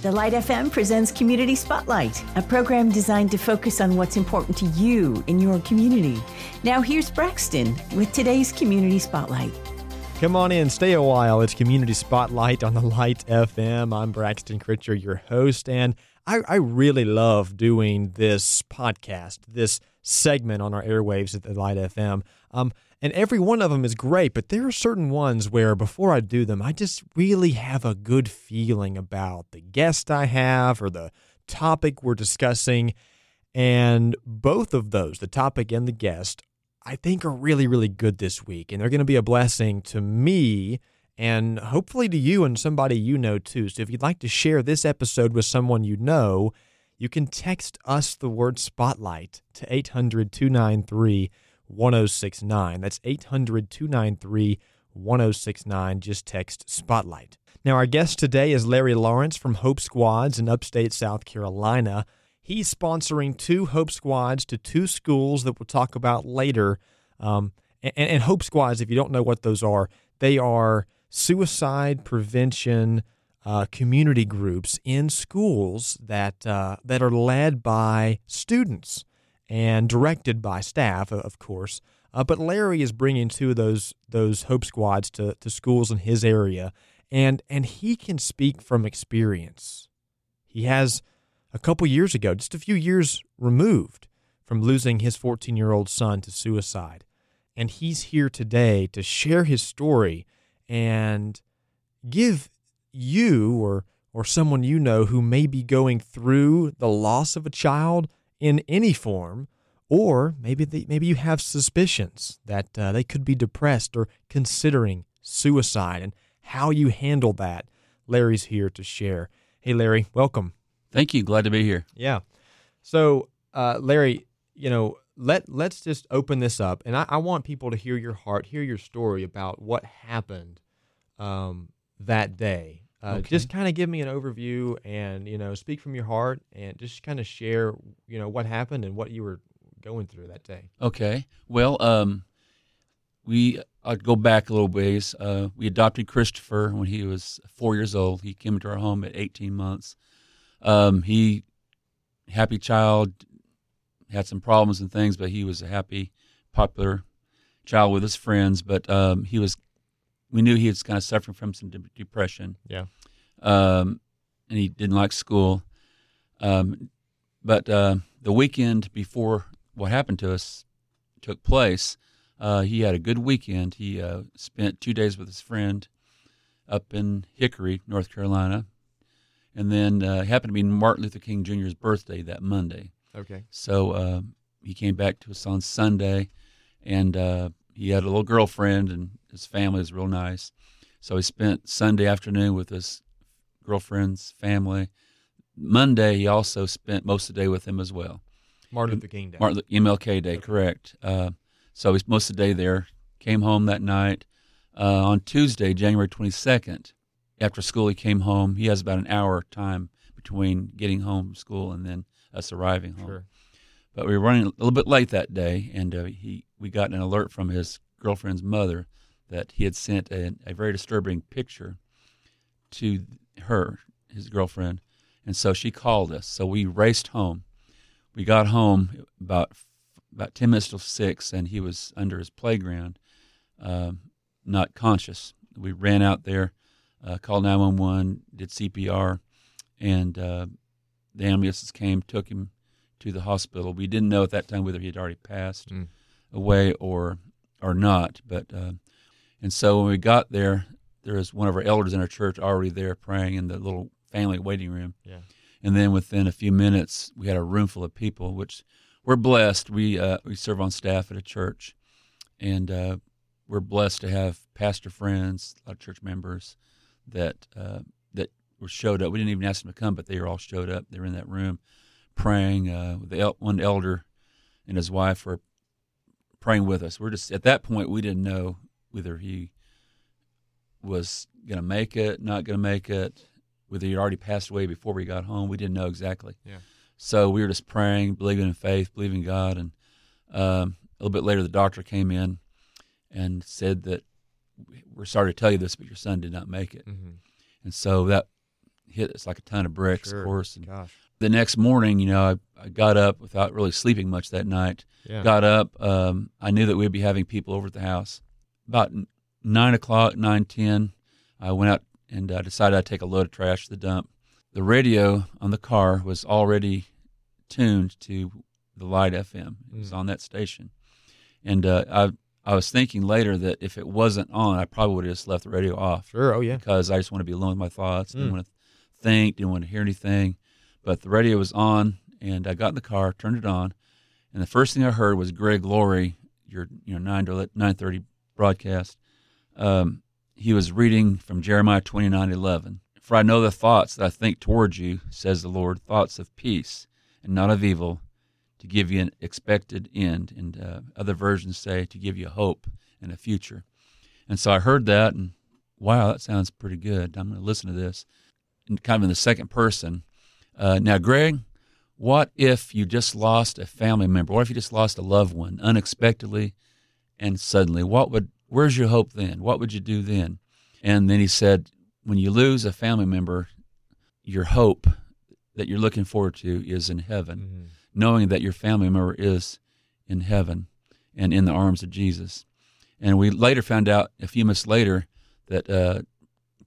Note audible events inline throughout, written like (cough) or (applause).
The Light FM presents Community Spotlight, a program designed to focus on what's important to you in your community. Now, here's Braxton with today's Community Spotlight. Come on in, stay a while. It's Community Spotlight on the Light FM. I'm Braxton Critcher, your host, and I, I really love doing this podcast, this segment on our airwaves at the Light FM. Um, and every one of them is great, but there are certain ones where before I do them, I just really have a good feeling about the guest I have or the topic we're discussing. And both of those, the topic and the guest, I think are really, really good this week. And they're going to be a blessing to me and hopefully to you and somebody you know too. So if you'd like to share this episode with someone you know, you can text us the word spotlight to 800 293 1069. That's 800 293 1069. Just text Spotlight. Now, our guest today is Larry Lawrence from Hope Squads in upstate South Carolina. He's sponsoring two Hope Squads to two schools that we'll talk about later. Um, and, and Hope Squads, if you don't know what those are, they are suicide prevention uh, community groups in schools that uh, that are led by students and directed by staff, of course. Uh, but Larry is bringing two of those those Hope Squads to, to schools in his area, and and he can speak from experience. He has a couple years ago, just a few years removed from losing his 14 year old son to suicide, and he's here today to share his story and give you or or someone you know who may be going through the loss of a child in any form, or maybe they, maybe you have suspicions that uh, they could be depressed or considering suicide, and how you handle that. Larry's here to share. Hey, Larry, welcome. Thank you. Glad to be here. Yeah. So, uh, Larry, you know, let let's just open this up, and I, I, want people to hear your heart, hear your story about what happened um, that day. Uh, okay. Just kind of give me an overview and you know speak from your heart and just kind of share you know what happened and what you were going through that day. Okay. Well, um, we I'll go back a little ways. Uh, we adopted Christopher when he was four years old. He came into our home at 18 months. Um, he happy child, had some problems and things, but he was a happy, popular child with his friends. But um, he was we knew he was kind of suffering from some de- depression. Yeah. Um, and he didn't like school. Um, but uh, the weekend before what happened to us took place, uh, he had a good weekend. He uh, spent two days with his friend up in Hickory, North Carolina. And then uh, it happened to be Martin Luther King Jr.'s birthday that Monday. Okay. So uh, he came back to us on Sunday, and uh, he had a little girlfriend, and his family was real nice. So he spent Sunday afternoon with his girlfriend's family. Monday, he also spent most of the day with him as well. Martin Luther King Day. Martin MLK Day, okay. correct. Uh, so he's most of the day there. Came home that night. Uh, on Tuesday, January 22nd, after school, he came home. He has about an hour time between getting home from school and then us arriving home. Sure. But we were running a little bit late that day, and uh, he we got an alert from his girlfriend's mother that he had sent a, a very disturbing picture to her, his girlfriend, and so she called us. So we raced home. We got home about about ten minutes till six, and he was under his playground, uh, not conscious. We ran out there, uh, called nine one one, did CPR, and uh, the ambulances came, took him to the hospital. We didn't know at that time whether he had already passed mm. Away or or not, but uh, and so when we got there, there was one of our elders in our church already there praying in the little family waiting room. Yeah. And then within a few minutes, we had a room full of people, which we're blessed. We uh, we serve on staff at a church, and uh, we're blessed to have pastor friends, a lot of church members that uh, that were showed up. We didn't even ask them to come, but they all showed up. They were in that room praying. Uh, the el- one elder and his wife were praying with us. We're just at that point we didn't know whether he was going to make it, not going to make it, whether he'd already passed away before we got home. We didn't know exactly. Yeah. So we were just praying, believing in faith, believing God. And um, a little bit later, the doctor came in and said that we're sorry to tell you this, but your son did not make it. Mm-hmm. And so that hit us like a ton of bricks, Sure. of course. And Gosh. The next morning, you know, I, I got up without really sleeping much that night. Yeah. Got up. Um, I knew that we'd be having people over at the house. About nine o'clock, nine ten, I went out and uh, decided I'd take a load of trash to the dump. The radio on the car was already tuned to the Light FM. It was Mm. on that station, and uh, I I was thinking later that if it wasn't on, I probably would have just left the radio off Sure. Oh yeah. because I just want to be alone with my thoughts. Didn't Mm. want to think. Didn't want to hear anything. But the radio was on, and I got in the car, turned it on, and the first thing I heard was Greg Laurie, your you know nine to nine thirty broadcast. Um, he was reading from Jeremiah twenty nine eleven. For I know the thoughts that I think towards you, says the Lord, thoughts of peace and not of evil, to give you an expected end. And uh, other versions say to give you hope and a future. And so I heard that, and wow, that sounds pretty good. I'm going to listen to this. And kind of in the second person. Uh, now, Greg, what if you just lost a family member? What if you just lost a loved one unexpectedly and suddenly? What would where's your hope then? What would you do then? And then he said, when you lose a family member, your hope that you're looking forward to is in heaven, Mhm. knowing that your family member is in heaven and in the arms of Jesus. And we later found out a few months later that uh,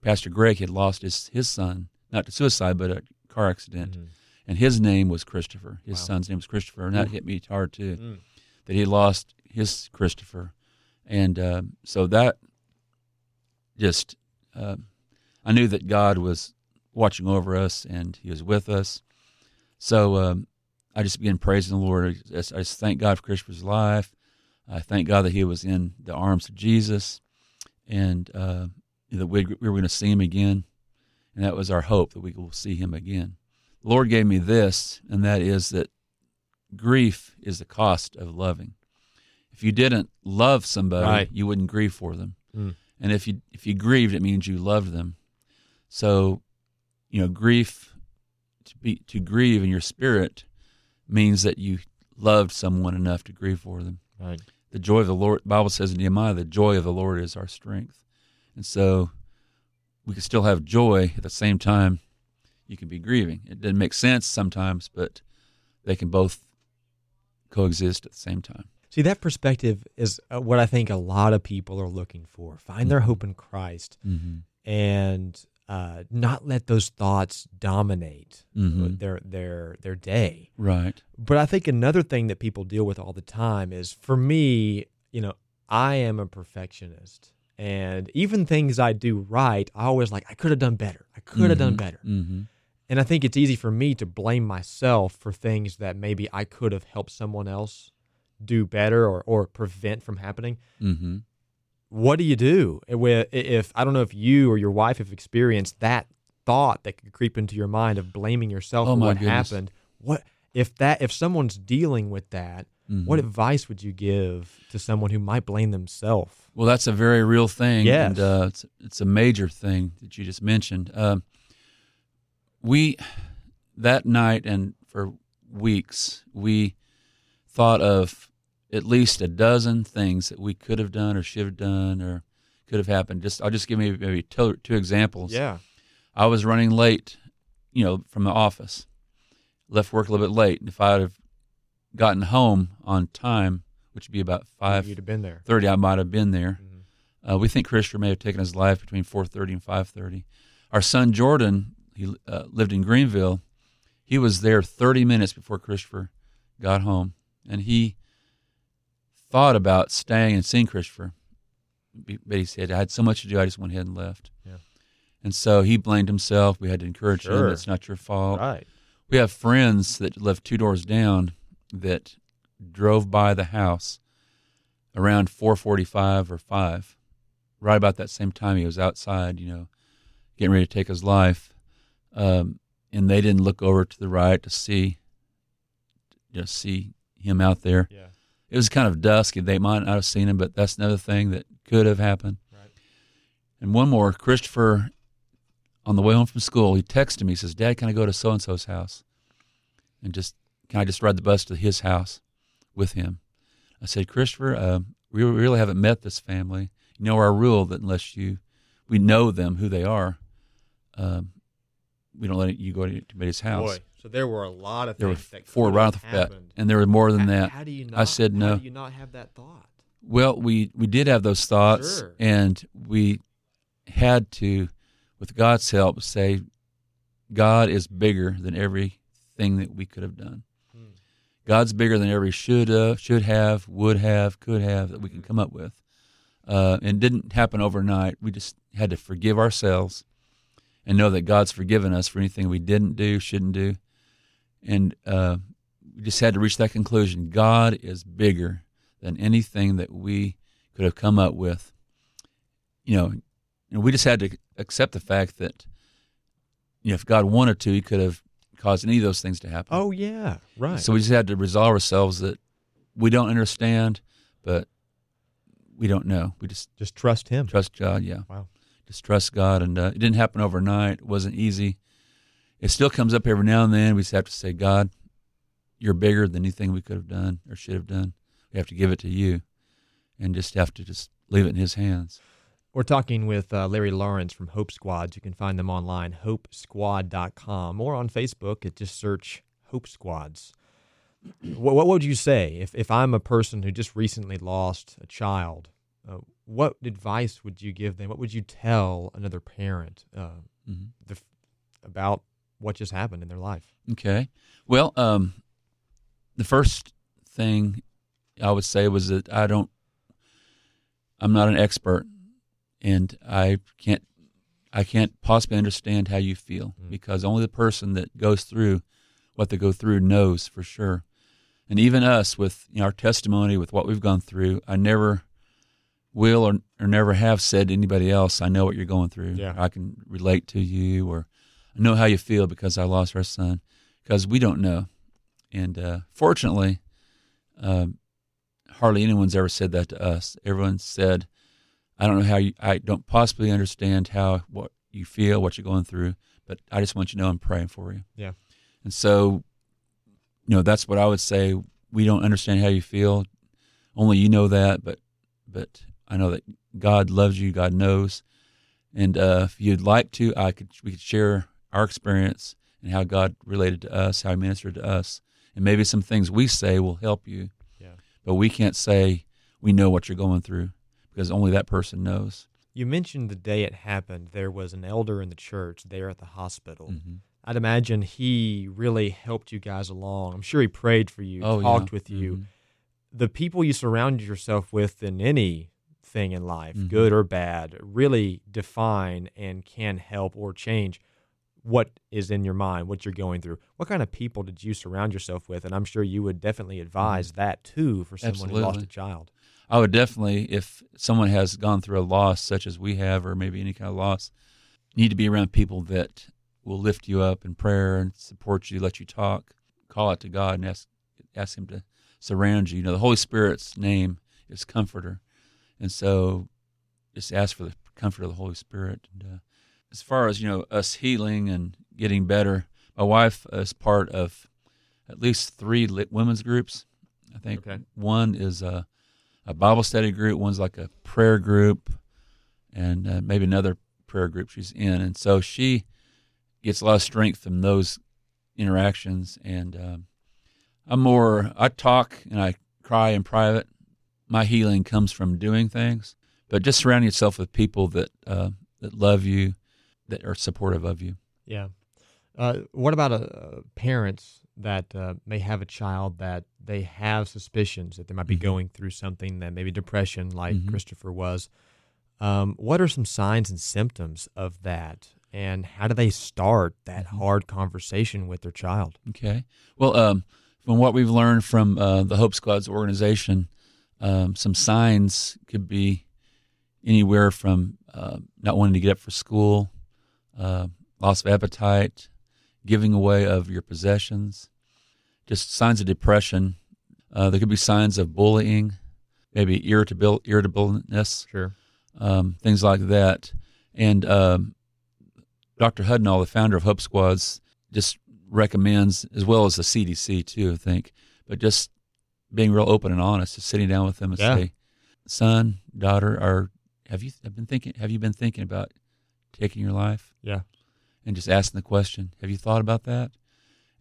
Pastor Greg had lost his, his son, not to suicide, but a car accident. Mhm. And his name was Christopher. His Wow. son's name was Christopher. And that Ooh. hit me hard too, Mm. that he lost his Christopher. And uh, so that just, uh, I knew that God was watching over us and he was with us. So um, I just began praising the Lord. I just, I just thank God for Christopher's life. I thank God that he was in the arms of Jesus and uh, that we, we were going to see him again. And that was our hope that we will see him again. The Lord gave me this, and that is that grief is the cost of loving. If you didn't love somebody, Right. you wouldn't grieve for them. Mm. And if you if you grieved, it means you loved them. So, you know, grief to be to grieve in your spirit means that you loved someone enough to grieve for them. Right. The joy of the Lord, the Bible says in Nehemiah, the joy of the Lord is our strength. And so we can still have joy at the same time you can be grieving. It doesn't make sense sometimes, but they can both coexist at the same time. See, that perspective is uh, what I think a lot of people are looking for. Find their hope in Christ Mm-hmm. and uh, not let those thoughts dominate Mhm. their their their day. Right. But I think another thing that people deal with all the time is for me, you know, I am a perfectionist. And even things I do right, I always like, I could have done better. I could have done better. Mm-hmm. And I think it's easy for me to blame myself for things that maybe I could have helped someone else do better or, or prevent from happening. Mm-hmm. What do you do if, if I don't know if you or your wife have experienced that thought that could creep into your mind of blaming yourself Oh, for what goodness. happened? What if that if someone's dealing with that? Mhm. What advice would you give to someone who might blame themselves? Well, that's a very real thing. Yes. And uh, it's, it's a major thing that you just mentioned. Um, we, that night and for weeks, we thought of at least a dozen things that we could have done or should have done or could have happened. Just I'll just give maybe, maybe two, two examples. Yeah. I was running late, you know, from the office. Left work a little bit late. And if I would have gotten home on time, which would be about five You'd have been there. thirty, I might have been there. Mhm. Uh, we think Christopher may have taken his life between four thirty and five thirty. Our son Jordan, he uh, lived in Greenville. He was there thirty minutes before Christopher got home, and he thought about staying and seeing Christopher, but he said, "I had so much to do, I just went ahead and left." Yeah. And so he blamed himself. We had to encourage Sure. him. It's not your fault. Right. We have friends that live two doors down that drove by the house around 4:45 or 5 right about that same time he was outside you know getting ready to take his life. Um, and they didn't look over to the right to see just see him out there. Yeah. it was kind of dusk and they might not have seen him but that's another thing that could have happened. Right. and one more christopher on the way home from school he texted me. He says dad can i go to so and so's house and just can i just ride the bus to his house with him i said christopher uh, we really haven't met this family you know our rule that unless you we know them who they are um, we don't let you go to anybody's house. Boy, so there were a lot of there were things that four right off the bat, and there were more than How- that. How do you not? I said How no. do you not have that thought? Well, we we did have those thoughts, Sure. and we had to, with God's help, say, God is bigger than everything that we could have done. God's bigger than every should have, should have, would have, could have that we can come up with. Uh, and didn't happen overnight. We just had to forgive ourselves and know that God's forgiven us for anything we didn't do, shouldn't do. And uh, we just had to reach that conclusion. God is bigger than anything that we could have come up with. You know, and we just had to accept the fact that, you know, if God wanted to, He could have caused any of those things to happen. Oh yeah, right. So we just had to resolve ourselves that we don't understand, but we don't know. We just just trust Him. trust God. Yeah. Wow. Just trust God, and uh, it didn't happen overnight. It wasn't easy. It still comes up every now and then. We just have to say, God, you're bigger than anything we could have done or should have done. We have to give it to you, and just have to just leave it in His hands. We're talking with uh, Larry Lawrence from Hope Squads. You can find them online, hopesquad.com, or on Facebook. At just search Hope Squads. (clears throat) what, what would you say if, if I'm a person who just recently lost a child? Uh, what advice would you give them? What would you tell another parent uh, hmm the, about what just happened in their life? Okay. Well, um, the first thing I would say was that I don't, I'm not an expert, and I can't, I can't possibly understand how you feel Mm. because only the person that goes through what they go through knows for sure. And even us, with you know, our testimony, with what we've gone through, I never will or, or never have said to anybody else, I know what you're going through. Yeah. I can relate to you, or I know how you feel because I lost our son because we don't know. And uh, fortunately, um, hardly anyone's ever said that to us. Everyone said, "I don't know how you. I don't possibly understand how what you feel, what you're going through, but I just want you to know I'm praying for you." Yeah. And so, you know, that's what I would say. We don't understand how you feel. Only you know that, but but I know that God loves you. God knows. And uh, if you'd like to, I could we could share our experience and how God related to us, how He ministered to us, and maybe some things we say will help you. Yeah. But we can't say we know what you're going through because only that person knows. You mentioned the day it happened, there was an elder in the church there at the hospital. Mhm. I'd imagine he really helped you guys along. I'm sure he prayed for you, Oh, talked yeah. with you. Mhm. The people you surround yourself with in anything in life, Mhm. good or bad, really define and can help or change what is in your mind, what you're going through. What kind of people did you surround yourself with? And I'm sure you would definitely advise that too for someone who lost a Mm-hmm. Child. I would definitely, if someone has gone through a loss such as we have, or maybe any kind of loss, need to be around people that will lift you up in prayer and support you, let you talk, call out to God, and ask ask Him to surround you. You know, the Holy Spirit's name is Comforter, and so just ask for the comfort of the Holy Spirit. And uh, as far as you know, us healing and getting better, my wife is part of at least three women's groups. I think Okay. one is a, a Bible study group, one's like a prayer group, and uh, maybe another prayer group she's in. And so she gets a lot of strength from those interactions. And um, I'm more, I talk and I cry in private. My healing comes from doing things, but just surrounding yourself with people that uh, that love you, that are supportive of you. Yeah. Uh, what about uh, parents that uh, may have a child that they have suspicions that they might be Mhm. going through something that maybe depression, like Mhm. Christopher was? Um, what are some signs and symptoms of that? And how do they start that Mhm. hard conversation with their child? Okay. Well, um, from what we've learned from uh, the Hope Squads organization, um, some signs could be anywhere from uh, not wanting to get up for school, uh, loss of appetite, giving away of your possessions, just signs of depression. Uh, there could be signs of bullying, maybe irritable irritableness Sure. um, things like that. And um, Dr. Hudnall, the founder of Hope Squads, just recommends, as well as the CDC too, I think, but just being real open and honest, just sitting down with them and Yeah. say, "Son, daughter, are have you have been thinking? Have you been thinking about taking your life?" Yeah. And just asking the question, "Have you thought about that?"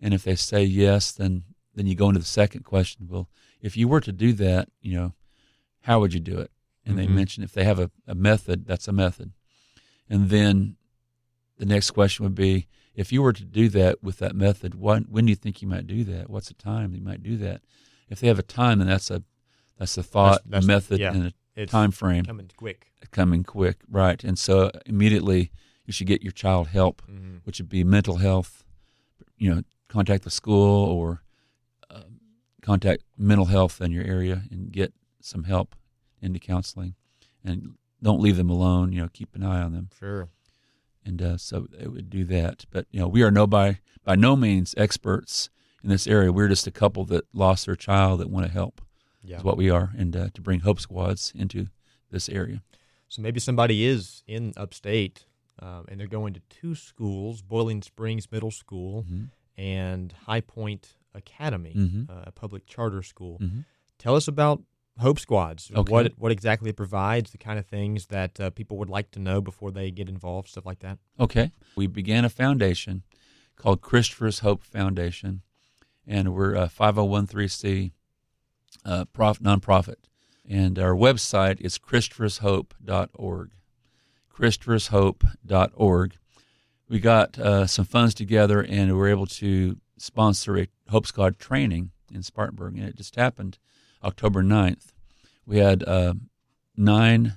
And if they say yes, then then you go into the second question. Well, if you were to do that, you know, how would you do it? And Mhm. they mention if they have a, a method, that's a method. And then the next question would be, if you were to do that with that method, when when do you think you might do that? What's the time you might do that? If they have a time, then that's a that's a thought, That's- that's- a method, yeah. and a It's time frame coming quick. coming quick, right? And so immediately you should get your child help, Mm-hmm. which would be mental health. You know, contact the school or um, contact mental health in your area and get some help into counseling, and don't leave them alone. You know, keep an eye on them, Sure. and uh, so it would do that. But you know, we are no by by no means experts in this area. We're just a couple that lost their child that want to help. Yeah. Is what we are, and uh, to bring Hope Squads into this area. So maybe somebody is in upstate um, and they're going to two schools Boiling Springs Middle School Mhm. and High Point Academy, Mhm. uh, a public charter school. Mhm. Tell us about Hope Squads. Okay. What what exactly it provides, the kind of things that uh, people would like to know before they get involved, stuff like that. Okay. We began a foundation called Christopher's Hope Foundation, and we're a 501c uh, prof, nonprofit. And our website is christophershope.org. christophershope.org. We got uh, some funds together and we were able to sponsor a Hope Squad training in Spartanburg, and it just happened October 9th. We had uh, nine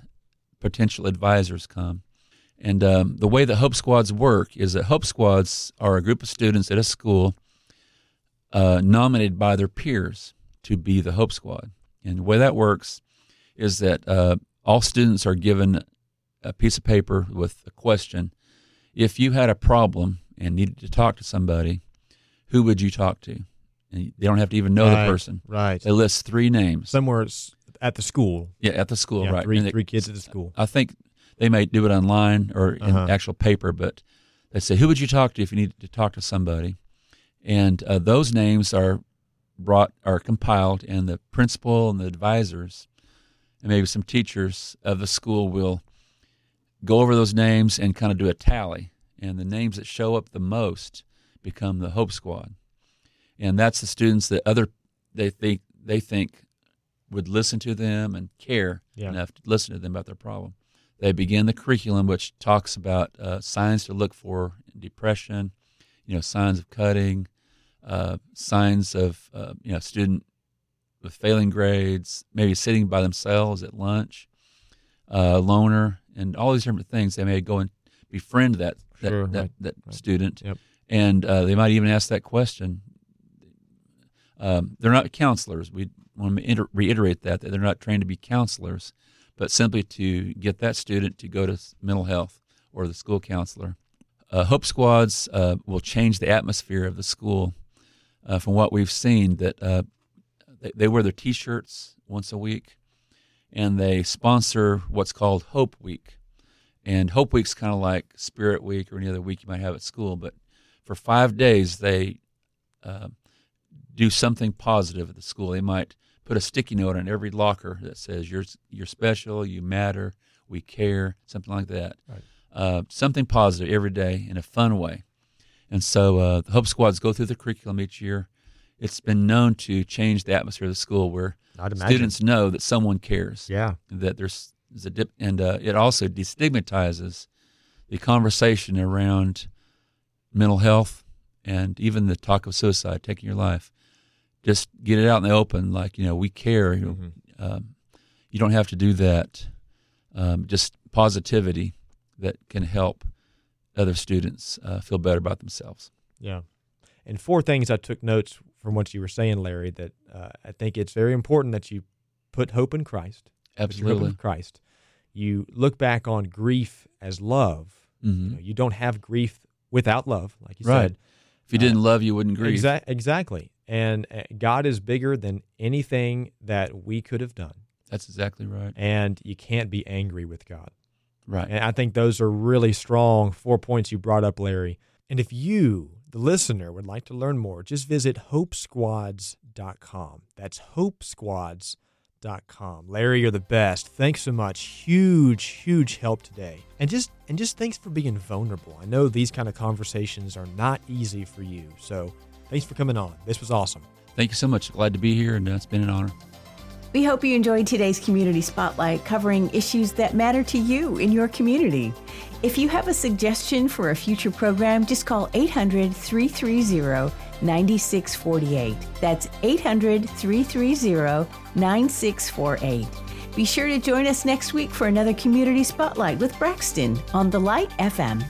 potential advisors come. And um, the way that Hope Squads work is that Hope Squads are a group of students at a school uh, nominated by their peers to be the Hope Squad. And the way that works is that uh, all students are given a piece of paper with a question. If you had a problem and needed to talk to somebody, who would you talk to? And they don't have to even know Right. the person. Right. They list three names. Somewhere at the school. Yeah, at the school, Yeah, right? Three, they- three kids at the school. I think they may do it online or in Uh-huh. actual paper, but they say, "Who would you talk to if you needed to talk to somebody?" And uh, those names are brought are compiled, and the principal and the advisors, and maybe some teachers of the school will go over those names and kind of do a tally. And the names that show up the most become the Hope Squad, and that's the students that other they think they think would listen to them and care Yeah. enough to listen to them about their problem. They begin the curriculum, which talks about uh, signs to look for in depression, you know, signs of cutting, uh, signs of uh, you know student with failing grades, maybe sitting by themselves at lunch, uh, loner, and all these different things. They may go and befriend that that Sure, that, right, that right. student, Yep. and uh, they might even ask that question. Um, they're not counselors. We want to inter- reiterate that, that they're not trained to be counselors, but simply to get that student to go to mental health or the school counselor. Uh, Hope Squads uh, will change the atmosphere of the school uh, from what we've seen. That uh, they, they wear their T-shirts once a week, and they sponsor what's called Hope Week. And Hope Week's kind of like Spirit Week or any other week you might have at school, but for five days they uh, do something positive at the school. They might put a sticky note on every locker that says you're you're special, you matter, we care, something like that. Right. Uh, something positive every day in a fun way. And so uh, the Hope Squads go through the curriculum each year. It's been known to change the atmosphere of the school where students know that someone cares Yeah. that there's, there's a dip, and uh, it also destigmatizes the conversation around mental health and even the talk of suicide, taking your life. Just get it out in the open, like you know, we care. Mhm. um, you don't have to do that. Um, just positivity that can help other students uh, feel better about themselves. Yeah. And four things I took notes from what you were saying, Larry, that uh, I think it's very important that you put hope in Christ. Absolutely. in Christ. You look back on grief as love. hmm You, know, you don't have grief without love, like you Right. said. If you didn't love, you wouldn't grieve. Exa- exactly. And uh, God is bigger than anything that we could have done. That's exactly right. And you can't be angry with God. Right. And I think those are really strong four points you brought up, Larry. And if you, the listener, would like to learn more, just visit hopesquads.com. That's light.com. Larry, you're the best. Thanks so much. Huge, huge help today. And just and just thanks for being vulnerable. I know these kind of conversations are not easy for you. So thanks for coming on. This was awesome. Thank you so much. Glad to be here, and uh, it's been an honor. We hope you enjoyed today's Community Spotlight covering issues that matter to you in your community. If you have a suggestion for a future program, just call 800 330 9648. That's 800 330 9648. Be sure to join us next week for another Community Spotlight with Braxton on The Light FM.